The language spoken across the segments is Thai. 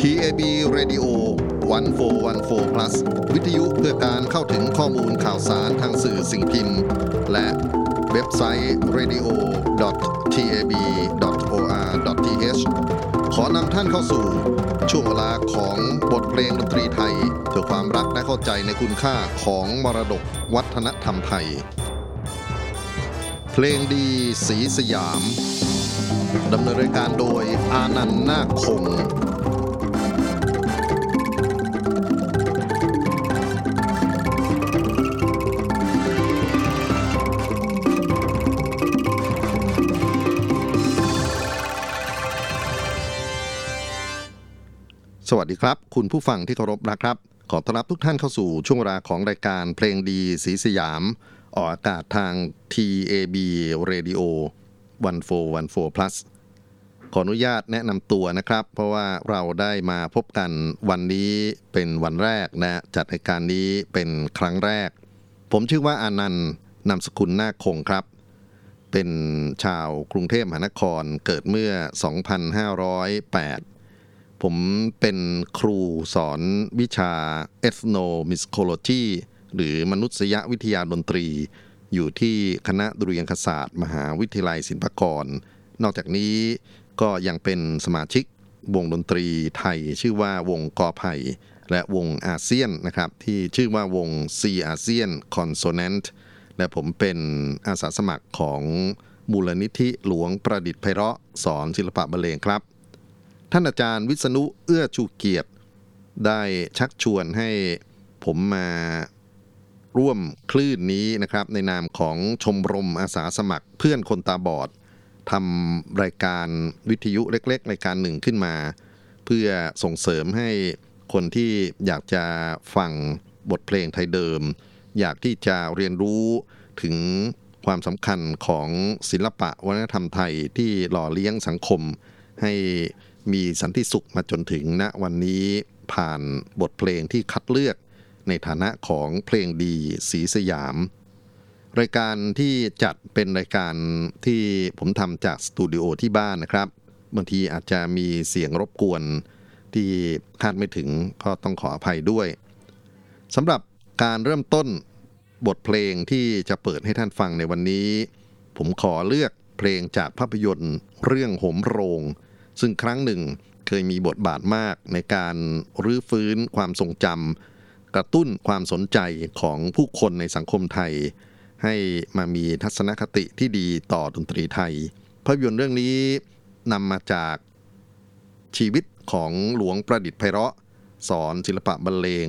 TAB Radio 1414 plus วิทยุเพื่อการเข้าถึงข้อมูลข่าวสารทางสื่อสิ่งพิมพ์ และเว็บไซต์ radio tab.or.th ขอนำท่านเข้าสู่ ช่วงเวลาของบทเพลงดนตรีไทยเพื่อความรักและเข้าใจในคุณค่าของมรดกวัฒนธรรมไทย เพลงดีสีสยามดำเนินรายการโดยอานันต์นาคคง สวัสดีครับ คุณผู้ฟังที่เคารพนะครับ ขอต้อนรับทุกท่านเข้าสู่ช่วงเวลาของรายการเพลงดีสีสยาม ออกอากาศทาง TAB Radio 1414 plus ขออนุญาตแนะนำตัวนะครับ เพราะว่าเราได้มาพบกันวันนี้เป็นวันแรกนะจัดรายการนี้เป็นครั้งแรก ผมชื่อว่าอานันต์นามสกุลนาคคงครับ เป็นชาวกรุงเทพมหานครเกิดเมื่อ 2508 ผมเป็นครูสอนวิชา ethnomusicology หรือมนุษยวิทยาดนตรี อยู่ที่คณะดุริยางคศาสตร์ มหาวิทยาลัยศิลปากร นอกจากนี้ก็ยังเป็นสมาชิกวงดนตรีไทย ชื่อว่าวงกอไผ่และวงอาเซียนนะครับที่ชื่อว่าวง C อาเซียน Consonant และผมเป็นอาสาสมัครของมูลนิธิหลวงประดิษฐ์ไพเราะสอนศิลปะบรรเลงครับ ท่านอาจารย์วิษณุเอื้อชูเกียรติ ได้ชักชวนให้ผมมาร่วมคลื่นนี้นะครับ ในนามของชมรมอาสาสมัครเพื่อนคนตาบอดทำรายการวิทยุเล็ก ๆ รายการหนึ่งขึ้นมา เพื่อส่งเสริมให้คนที่อยากจะฟังบทเพลงไทยเดิม อยากที่จะเรียนรู้ถึงความสำคัญของศิลปะวัฒนธรรมไทยที่หล่อเลี้ยงสังคมให้ มีสันติสุขมาจนถึงณวันนี้ผ่านบทเพลงที่คัดเลือกในฐานะของเพลงดีสีสยาม รายการที่จัดเป็นรายการที่ผมทำจากสตูดิโอที่บ้านนะครับบางทีอาจจะมีเสียงรบกวนที่คาดไม่ถึงก็ต้องขออภัยด้วยสำหรับการเริ่มต้นบทเพลงที่จะเปิดให้ท่านฟังในวันนี้ ผมขอเลือกเพลงจากภาพยนตร์ เรื่องโหมโรง ซึ่งครั้งหนึ่งเคยมีบทบาทมากในการรื้อฟื้นความทรงจำกระตุ้นความสนใจของผู้คนในสังคมไทย ให้มามีทัศนคติที่ดีต่อดนตรีไทยภาพยนตร์เรื่องนี้นำมาจากชีวิตของหลวงประดิษฐ์ไพเราะ สอนศิลปะบรรเลง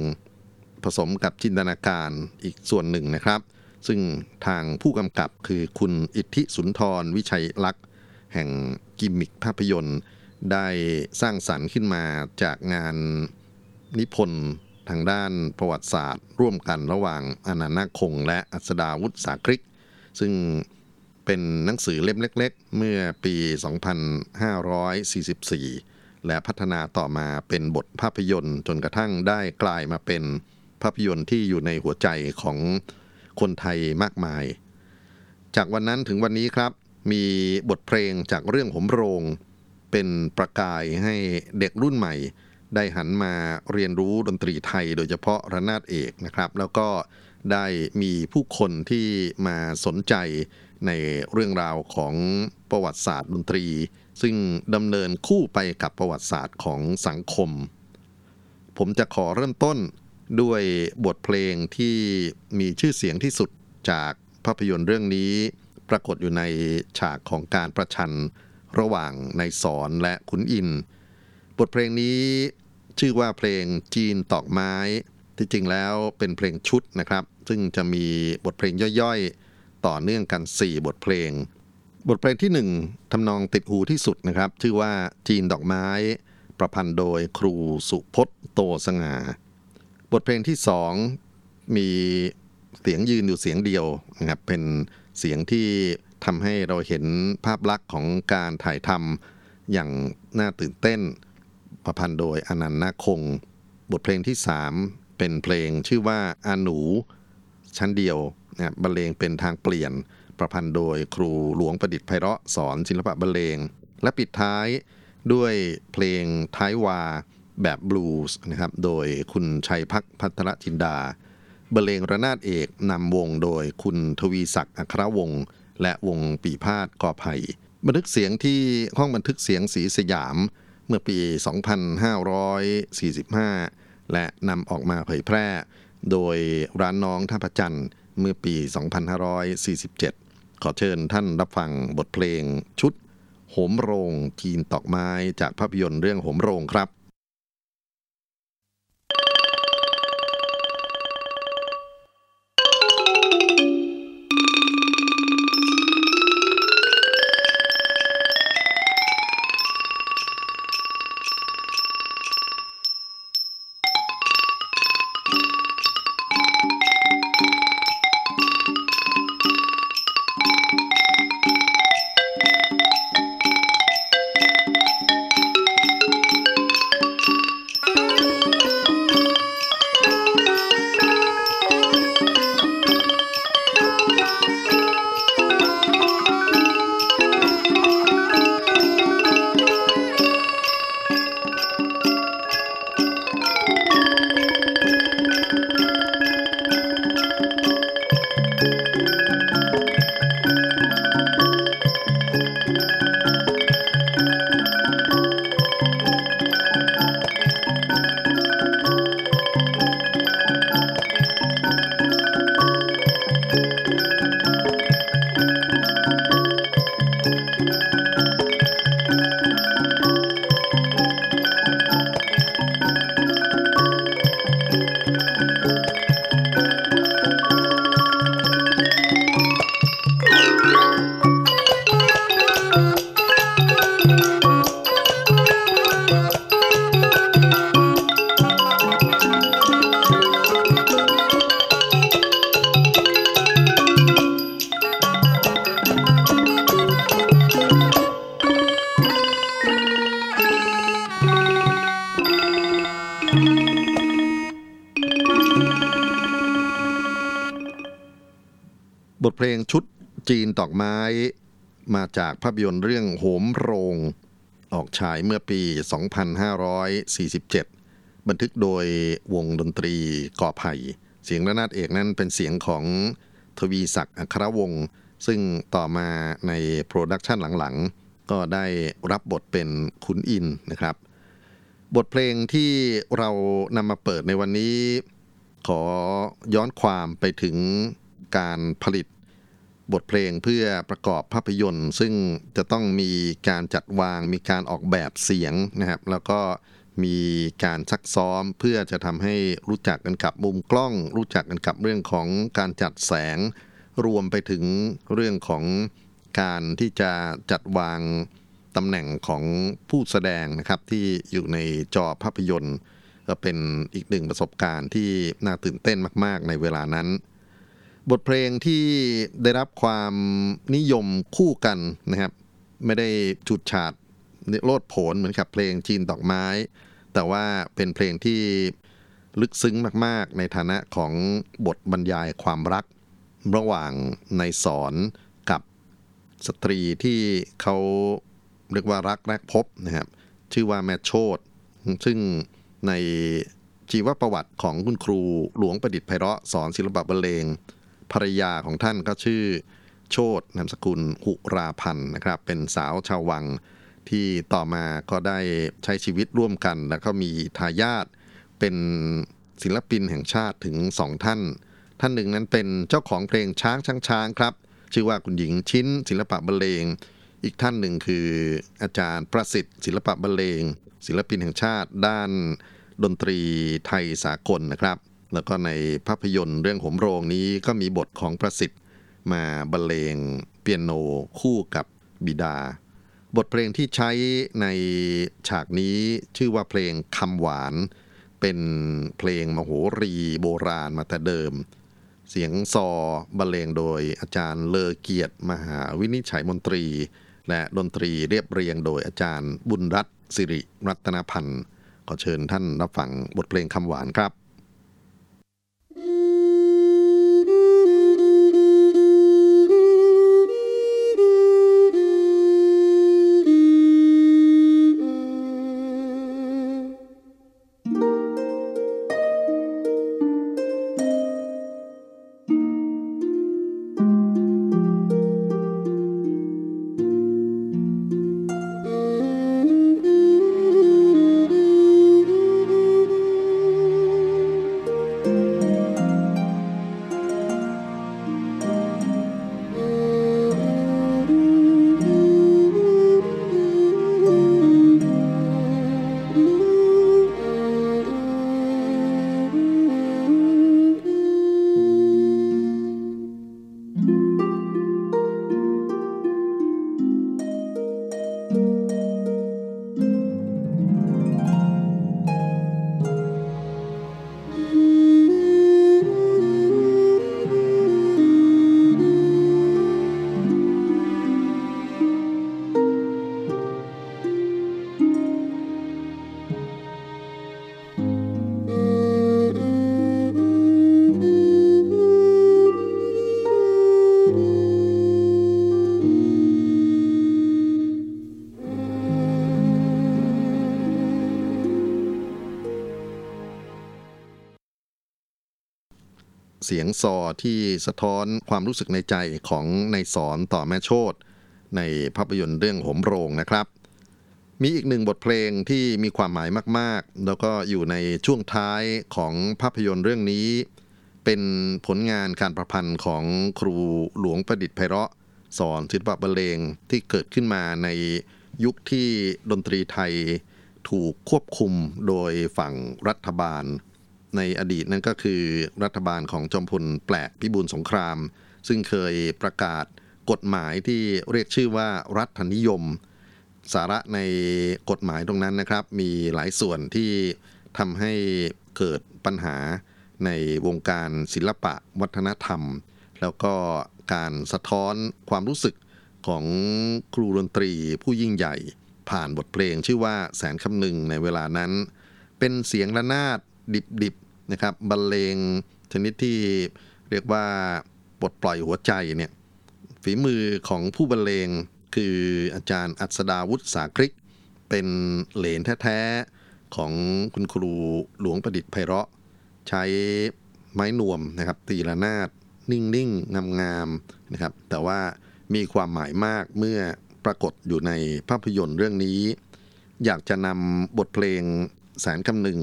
ผสมกับจินตนาการอีกส่วนหนึ่งนะครับ ซึ่งทางผู้กำกับคือคุณอิทธิสุนทรวิชัยลักษ์ แห่งกิมมิกภาพยนตร์ ได้สร้างสรรค์ขึ้นมาจากงานนิพนธ์ทางด้านประวัติศาสตร์ ร่วมกันระหว่างอนันต์คง และอัศดาวุฒิสาคริก ซึ่งเป็นหนังสือเล่มเล็ก ๆ เมื่อปี 2544 และพัฒนาต่อมาเป็นบทภาพยนตร์จนกระทั่งได้กลายมาเป็นภาพยนตร์ที่อยู่ในหัวใจของคนไทยมากมาย จากวันนั้นถึงวันนี้ครับ มีบทเพลงจากเรื่องหมโรง เป็นประกายให้เด็กรุ่นใหม่ ได้หันมาเรียนรู้ดนตรีไทย โดยเฉพาะระนาดเอกนะครับ แล้วก็ได้มีผู้คนที่มาสนใจในเรื่องราวของประวัติศาสตร์ดนตรี ซึ่งดำเนินคู่ไปกับประวัติศาสตร์ของสังคม ผมจะขอเริ่มต้นด้วยบทเพลงที่มีชื่อเสียงที่สุดจากภาพยนตร์เรื่องนี้ ปรากฏอยู่ในฉากของการประชัน ระหว่างนายสอนและขุนอิน บทเพลงนี้ชื่อว่าเพลงจีนตอกไม้ ที่จริงแล้วเป็นเพลงชุดนะครับ ซึ่งจะมีบทเพลงย่อยๆ ต่อเนื่องกัน 4 บทเพลง บทเพลงที่ 1ทำนองติดหูที่สุดนะครับ ชื่อว่าจีนดอกไม้ ประพันธ์โดยครูสุพจน์โตสง่า บทเพลงที่สองมีเสียงยืนอยู่เสียงเดียวนะครับเป็นเสียงที่ ทำให้เราเห็นภาพลักษณ์ของการถ่ายทำอย่างน่าตื่นเต้น ประพันธ์โดยอนันต์นาคง บทเพลงที่สามเป็นเพลงชื่อว่าอาหนู ชั้นเดียวนะครับบรรเลงเป็นทางเปลี่ยน ประพันธ์โดยครูหลวงประดิษฐ์ไพเราะสอนศิลปะบรรเลง และปิดท้ายด้วยเพลงท้ายวาแบบบลูส์นะครับโดยคุณชัยพักพัทรจินดาบรรเลงระนาดเอกนำวงโดยคุณทวีศักดิ์อัครวงศ์ และวงปีพาดกอไผ่บันทึกเสียงที่ห้องบันทึกเสียงสีสยาม เมื่อปี 2545 และนำออกมาเผยแพร่ โดยร้านน้องท่าพระจันทร์เมื่อปี 2547 ขอเชิญท่านรับฟังบทเพลงชุดโหมโรงจีนตอกไม้จากภาพยนตร์เรื่องโหมโรงครับ บ จีนตอกไม้มาจากภาพยนตร์เรื่องโหมโรง ออกฉายเมื่อปี 2547 บันทึกโดยวงดนตรีกอไผ่ เสียงระนาดเอกนั้นเป็นเสียงของทวีศักดิ์อัครวงษ์ซึ่งต่อมาใน production หลังๆ ก็ได้รับบทเป็นขุนอินนะครับ บทเพลงที่เรานำมาเปิดในวันนี้ ขอย้อนความไปถึงการผลิต บทเพลงเพื่อประกอบภาพยนตร์ ซึ่งจะต้องมีการจัดวาง มีการออกแบบเสียงนะครับ แล้วก็มีการซักซ้อมเพื่อจะทำให้รู้จักกันกับมุมกล้อง รู้จักกันกับเรื่องของการจัดแสง รวมไปถึงเรื่องของการที่จะจัดวางตำแหน่งของผู้แสดงนะครับที่อยู่ในจอภาพยนตร์ ก็เป็นอีกหนึ่งประสบการณ์ที่น่าตื่นเต้นมาก ๆ ในเวลานั้น บทเพลงที่ได้รับความนิยมคู่กันนะครับ ไม่ได้จุดฉาดโลดโผนเหมือนกับเพลงจีนดอกไม้ แต่ว่าเป็นเพลงที่ลึกซึ้งมากๆ ในฐานะของบทบรรยายความรัก ระหว่างในสอนกับสตรีที่เขาเรียกว่ารักแรกพบนะครับ ชื่อว่าแม่โชดซึ่งในชีวประวัติของคุณครูหลวงประดิษฐ์ไพเราะสอนศิลปะบรรเลง ภรรยาของท่านก็ชื่อ โชดนามสกุลหุราพันธ์นะครับ เป็นสาวชาววังที่ต่อมาก็ได้ใช้ชีวิตร่วมกัน แล้วก็มีทายาทเป็นศิลปินแห่งชาติถึงสองท่าน ท่านหนึ่งนั้นเป็นเจ้าของเพลงช้างช้างช้างครับ ชื่อว่าคุณหญิงชิ้นศิลปะบรรเลง อีกท่านหนึ่งคืออาจารย์ประสิทธิ์ ศิลปะบรรเลง ศิลปินแห่งชาติด้านดนตรีไทยสากลนะครับ แล้วก็ในภาพยนตร์เรื่องหมโรงนี้ก็มีบทของประสิทธิ์ มาบรรเลงเปียโนคู่กับบิดา บทเพลงที่ใช้ในฉากนี้ชื่อว่าเพลงคำหวาน เป็นเพลงมโหรีโบราณมาแต่เดิม เสียงซอบรรเลงโดยอาจารย์เลอเกียรติมหาวินิจฉัยมนตรี และดนตรีเรียบเรียงโดยอาจารย์บุญรัตน์สิริรัตนพันธ์ขอเชิญท่านรับฟังบทเพลงคำหวานครับ สียงซอที่สะท้อนความรู้สึกในใจของในสอนต่อแม่โชตในภาพยนตร์เรื่องหมโรงนะครับ มีอีกหนึ่งบทเพลงที่มีความหมายมาก ๆ แล้วก็อยู่ในช่วงท้ายของภาพยนตร์เรื่องนี้ เป็นผลงานการประพันธ์ของครูหลวงประดิษฐ์ไพเราะ สอนศิลปะบรรเลงที่เกิดขึ้นมาในยุคที่ดนตรีไทยถูกควบคุมโดยฝั่งรัฐบาล ในอดีตนั่นก็คือรัฐบาลของจอมพลแปลกพิบูลสงคราม ซึ่งเคยประกาศกฎหมายที่เรียกชื่อว่ารัฐนิยม สาระในกฎหมายตรงนั้นนะครับ มีหลายส่วนที่ทำให้เกิดปัญหาในวงการศิลปะวัฒนธรรม แล้วก็การสะท้อนความรู้สึกของครูดนตรีผู้ยิ่งใหญ่ ผ่านบทเพลงชื่อว่าแสนคำหนึ่งในเวลานั้น เป็นเสียงระนาด ดิบๆนะครับบรรเลงชนิดที่เรียกว่าปลดปล่อยหัวใจเนี่ยฝีมือของผู้บรรเลงคืออาจารย์อัศดาวุฒิสาคริก เป็นเหลนแท้ๆของคุณครูหลวงประดิษฐ์ไพเราะ ใช้ไม้นวมนะครับตีระนาดนิ่งๆงามๆนะครับ แต่ว่ามีความหมายมากเมื่อปรากฏอยู่ในภาพยนตร์เรื่องนี้ อยากจะนำบทเพลงแสนคำหนึ่ง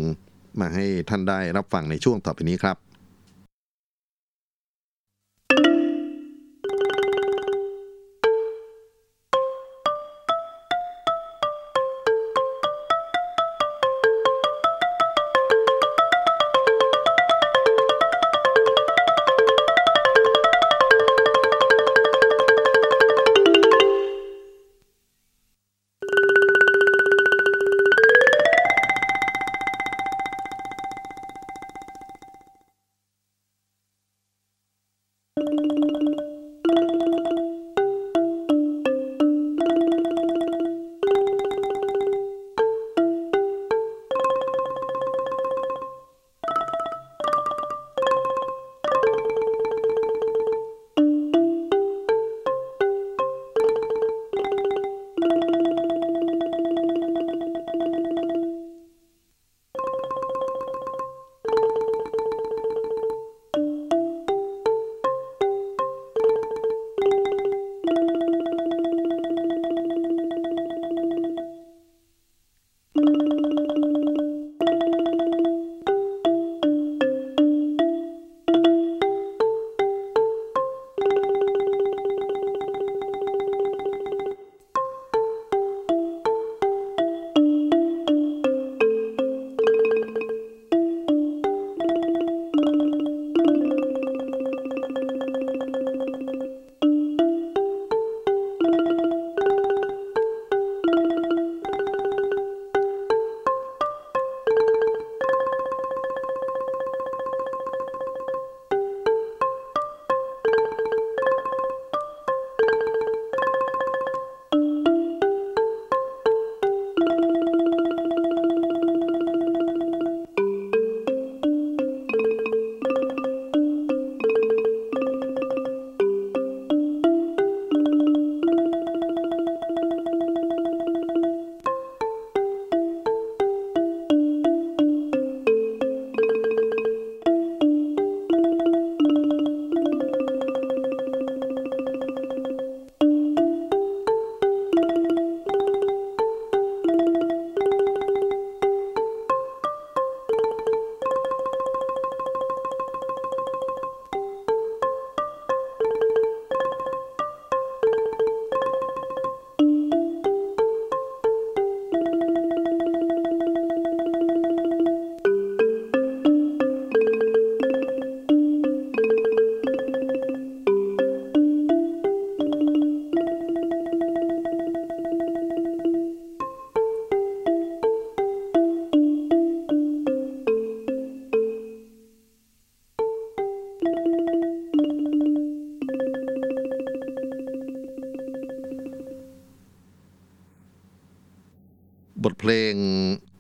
มาให้ท่านได้รับฟังในช่วงต่อไปนี้ครับ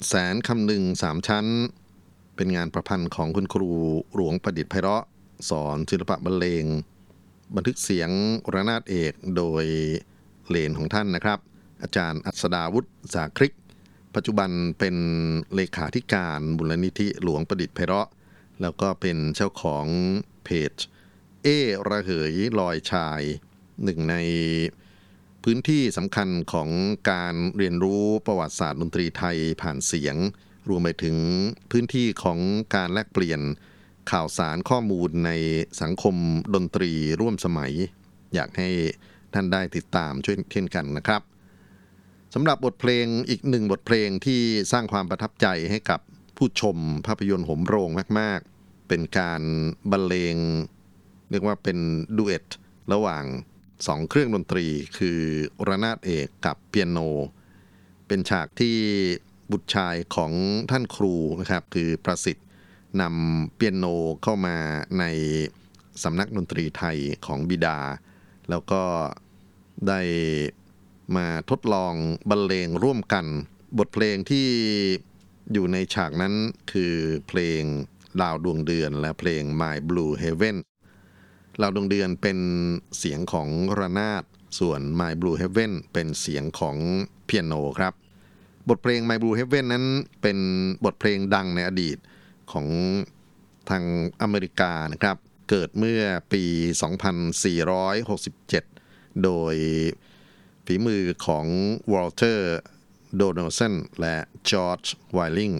แสนคำหนึ่งสามชั้น เป็นงานประพันธ์ของคุณครูหลวงประดิษฐ์ไพเราะ สอนศิลปะบรรเลง บันทึกเสียงระนาดเอกโดยเลนของท่านนะครับ อาจารย์อัศดาวุฒิสาคริก ปัจจุบันเป็นเลขาธิการมูลนิธิหลวงประดิษฐ์ไพเราะ แล้วก็เป็นเจ้าของเพจ เอระเหยลอยชายหนึ่งใน พื้นที่สำคัญของการเรียนรู้ประวัติศาสตร์ดนตรีไทยผ่านเสียง รวมไปถึงพื้นที่ของการแลกเปลี่ยนข่าวสารข้อมูลในสังคมดนตรีร่วมสมัย อยากให้ท่านได้ติดตามช่วยเช่นกันนะครับสำหรับบทเพลงอีกหนึ่งบทเพลงที่สร้างความประทับใจให้กับผู้ชมภาพยนตร์หมโรงมาก ๆ เป็นการบรรเลง เรียกว่าเป็นดูเอตระหว่าง สองเครื่องดนตรีคือระนาดเอกกับเปียโน เป็นฉากที่บุตรชายของท่านครูนะครับ คือประสิทธิ์นำเปียโนเข้ามาในสำนักดนตรีไทยของบิดา แล้วก็ได้มาทดลองบรรเลงร่วมกัน บทเพลงที่อยู่ในฉากนั้นคือเพลงดาวดวงเดือนและเพลง My Blue Heaven ดาดวงเดือนเป็นเสียงของระนาด ส่วน My Blue Heaven เป็นเสียงของเปียโนครับ บทเพลง My Blue Heaven นั้นเป็นบทเพลงดังในอดีตของทางอเมริกานะครับ เกิดเมื่อปี 2467 โดยฝีมือของWalter Donaldson และ George Whiting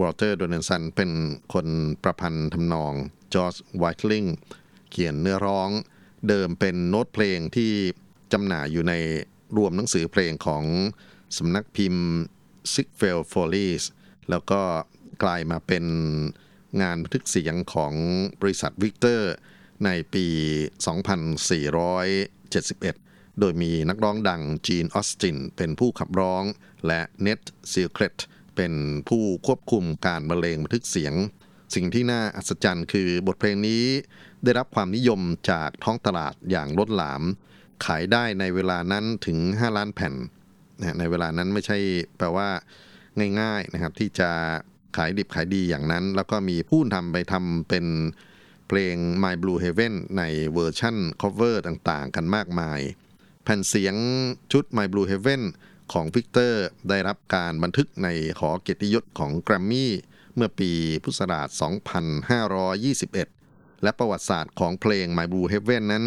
Walter Donaldson เป็นคนประพันธ์ทำนอง George Whiting เขียนเนื้อร้อง เดิมเป็นโน้ตเพลงที่จำหน่ายอยู่ในรวมหนังสือเพลงของสำนักพิมพ์ s i g f e l Follies แล้วก็กลายมาเป็นงานบันทึกเสียงของบริษัทวิกเตอร์ในปี 2471 โดยมีนักร้องดัง Gene Austin เป็นผู้ขับร้องและ Nat Shilkret เป็นผู้ควบคุมการบรรเลงบันทึกเสียง สิ่งที่น่าอัศจรรย์คือบทเพลงนี้ ได้รับความนิยมจากท้องตลาดอย่างล้นหลาม ขายได้ในเวลานั้นถึง 5 ล้านแผ่นนะในเวลานั้นไม่ใช่แปลว่าง่ายๆนะครับที่จะขายดิบขายดีอย่างนั้น แล้วก็มีผู้ทำไปทำเป็นเพลง My Blue Heaven ในเวอร์ชั่น cover ต่างๆ กันมากมาย แผ่นเสียงชุด My Blue Heaven ของวิกเตอร์ได้รับการบันทึกในหอเกียรติยศของแกรมมี่เมื่อปีพุทธศักราช 2521 และประวัติศาสตร์ของเพลง My Blue Heaven นั้น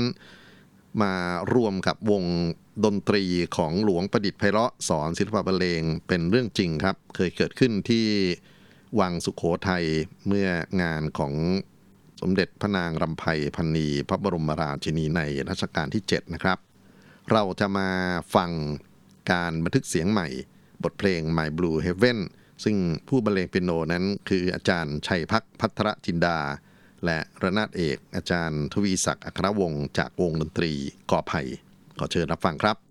มารวมกับวงดนตรีของหลวงประดิษฐ์ไพเราะสอนศิลปะบรรเลงเป็นเรื่องจริงครับ เคยเกิดขึ้นที่วังสุขโขทัยเมื่องานของสมเด็จพระนางรำไพพันนีพระบรมราชินีในรัชกาลที่ 7 นะครับ เราจะมาฟังการบันทึกเสียงใหม่ บทเพลง My Blue Heaven ซึ่งผู้บรรเลงเปียโนนั้นคืออาจารย์ชัยพักพัทรจินดา และระนาดเอกอาจารย์ทวีศักดิ์อัครวงศ์จากวงดนตรีกอไผ่ขอเชิญรับฟังครับ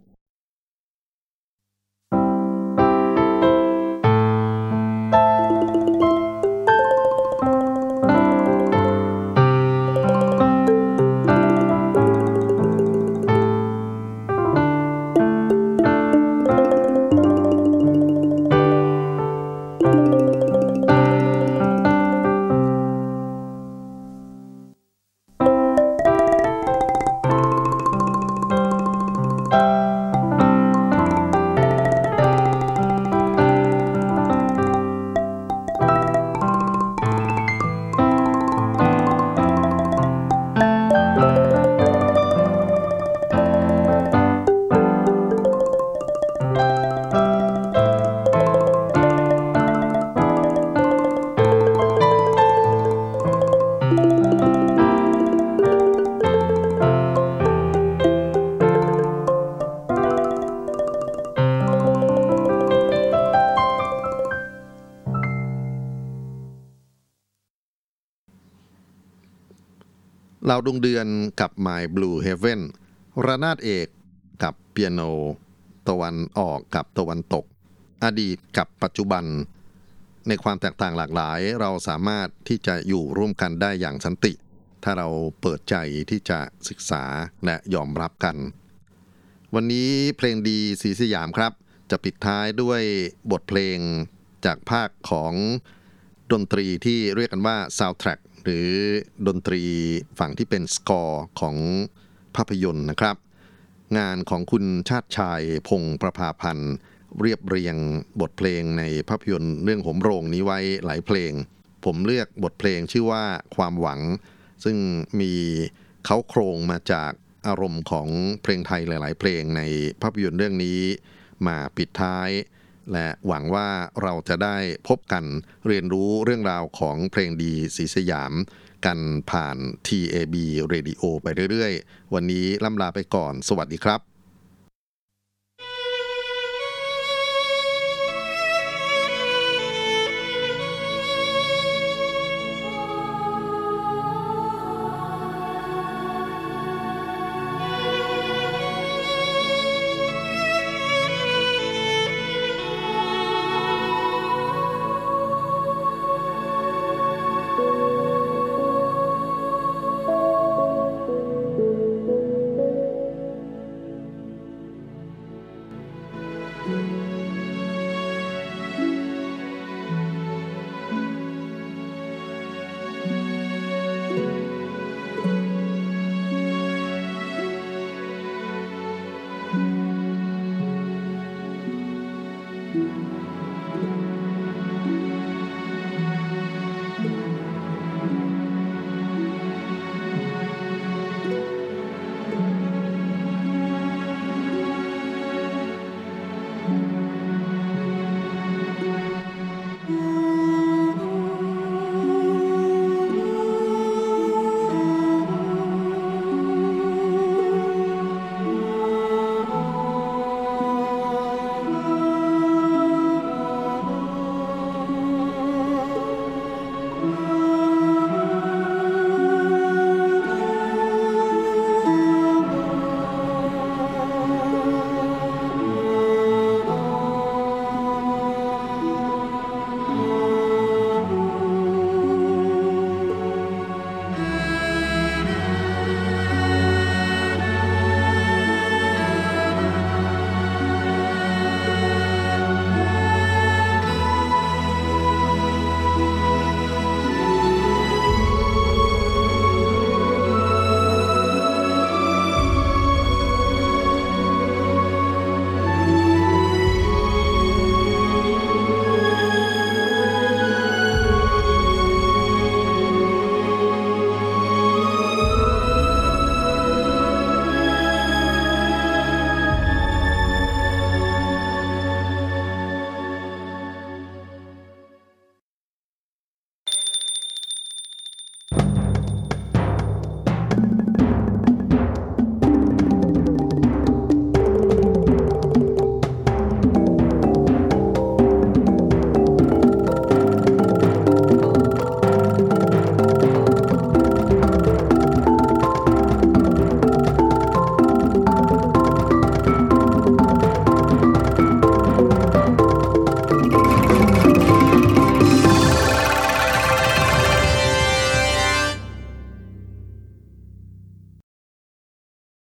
ดวงเดือนกับ My Blue Heaven ระนาดเอกกับเปียโน ตะวันออกกับตะวันตก อดีตกับปัจจุบัน ในความแตกต่างหลากหลาย เราสามารถที่จะอยู่ร่วมกันได้อย่างสันติ ถ้าเราเปิดใจที่จะศึกษาและยอมรับกัน วันนี้เพลงดีสีสยามครับ จะปิดท้ายด้วยบทเพลงจากภาคของดนตรีที่เรียกกันว่า soundtrack หรือดนตรีฝั่งที่เป็นสกอร์ของภาพยนตร์นะครับ งานของคุณชาติชายพงประภาพันธ์ เรียบเรียงบทเพลงในภาพยนตร์เรื่องหมโรงนี้ไว้หลายเพลง ผมเลือกบทเพลงชื่อว่าความหวัง ซึ่งมีเขาโครงมาจากอารมณ์ของเพลงไทยหลาย ๆ เพลงในภาพยนตร์เรื่องนี้ มาปิดท้าย และหวังว่าเราจะได้พบกันเรียนรู้เรื่องราวของเพลงดีสีสยาม กันผ่าน TAB Radio ไปเรื่อยๆ วันนี้ล่ำลาไปก่อน สวัสดีครับ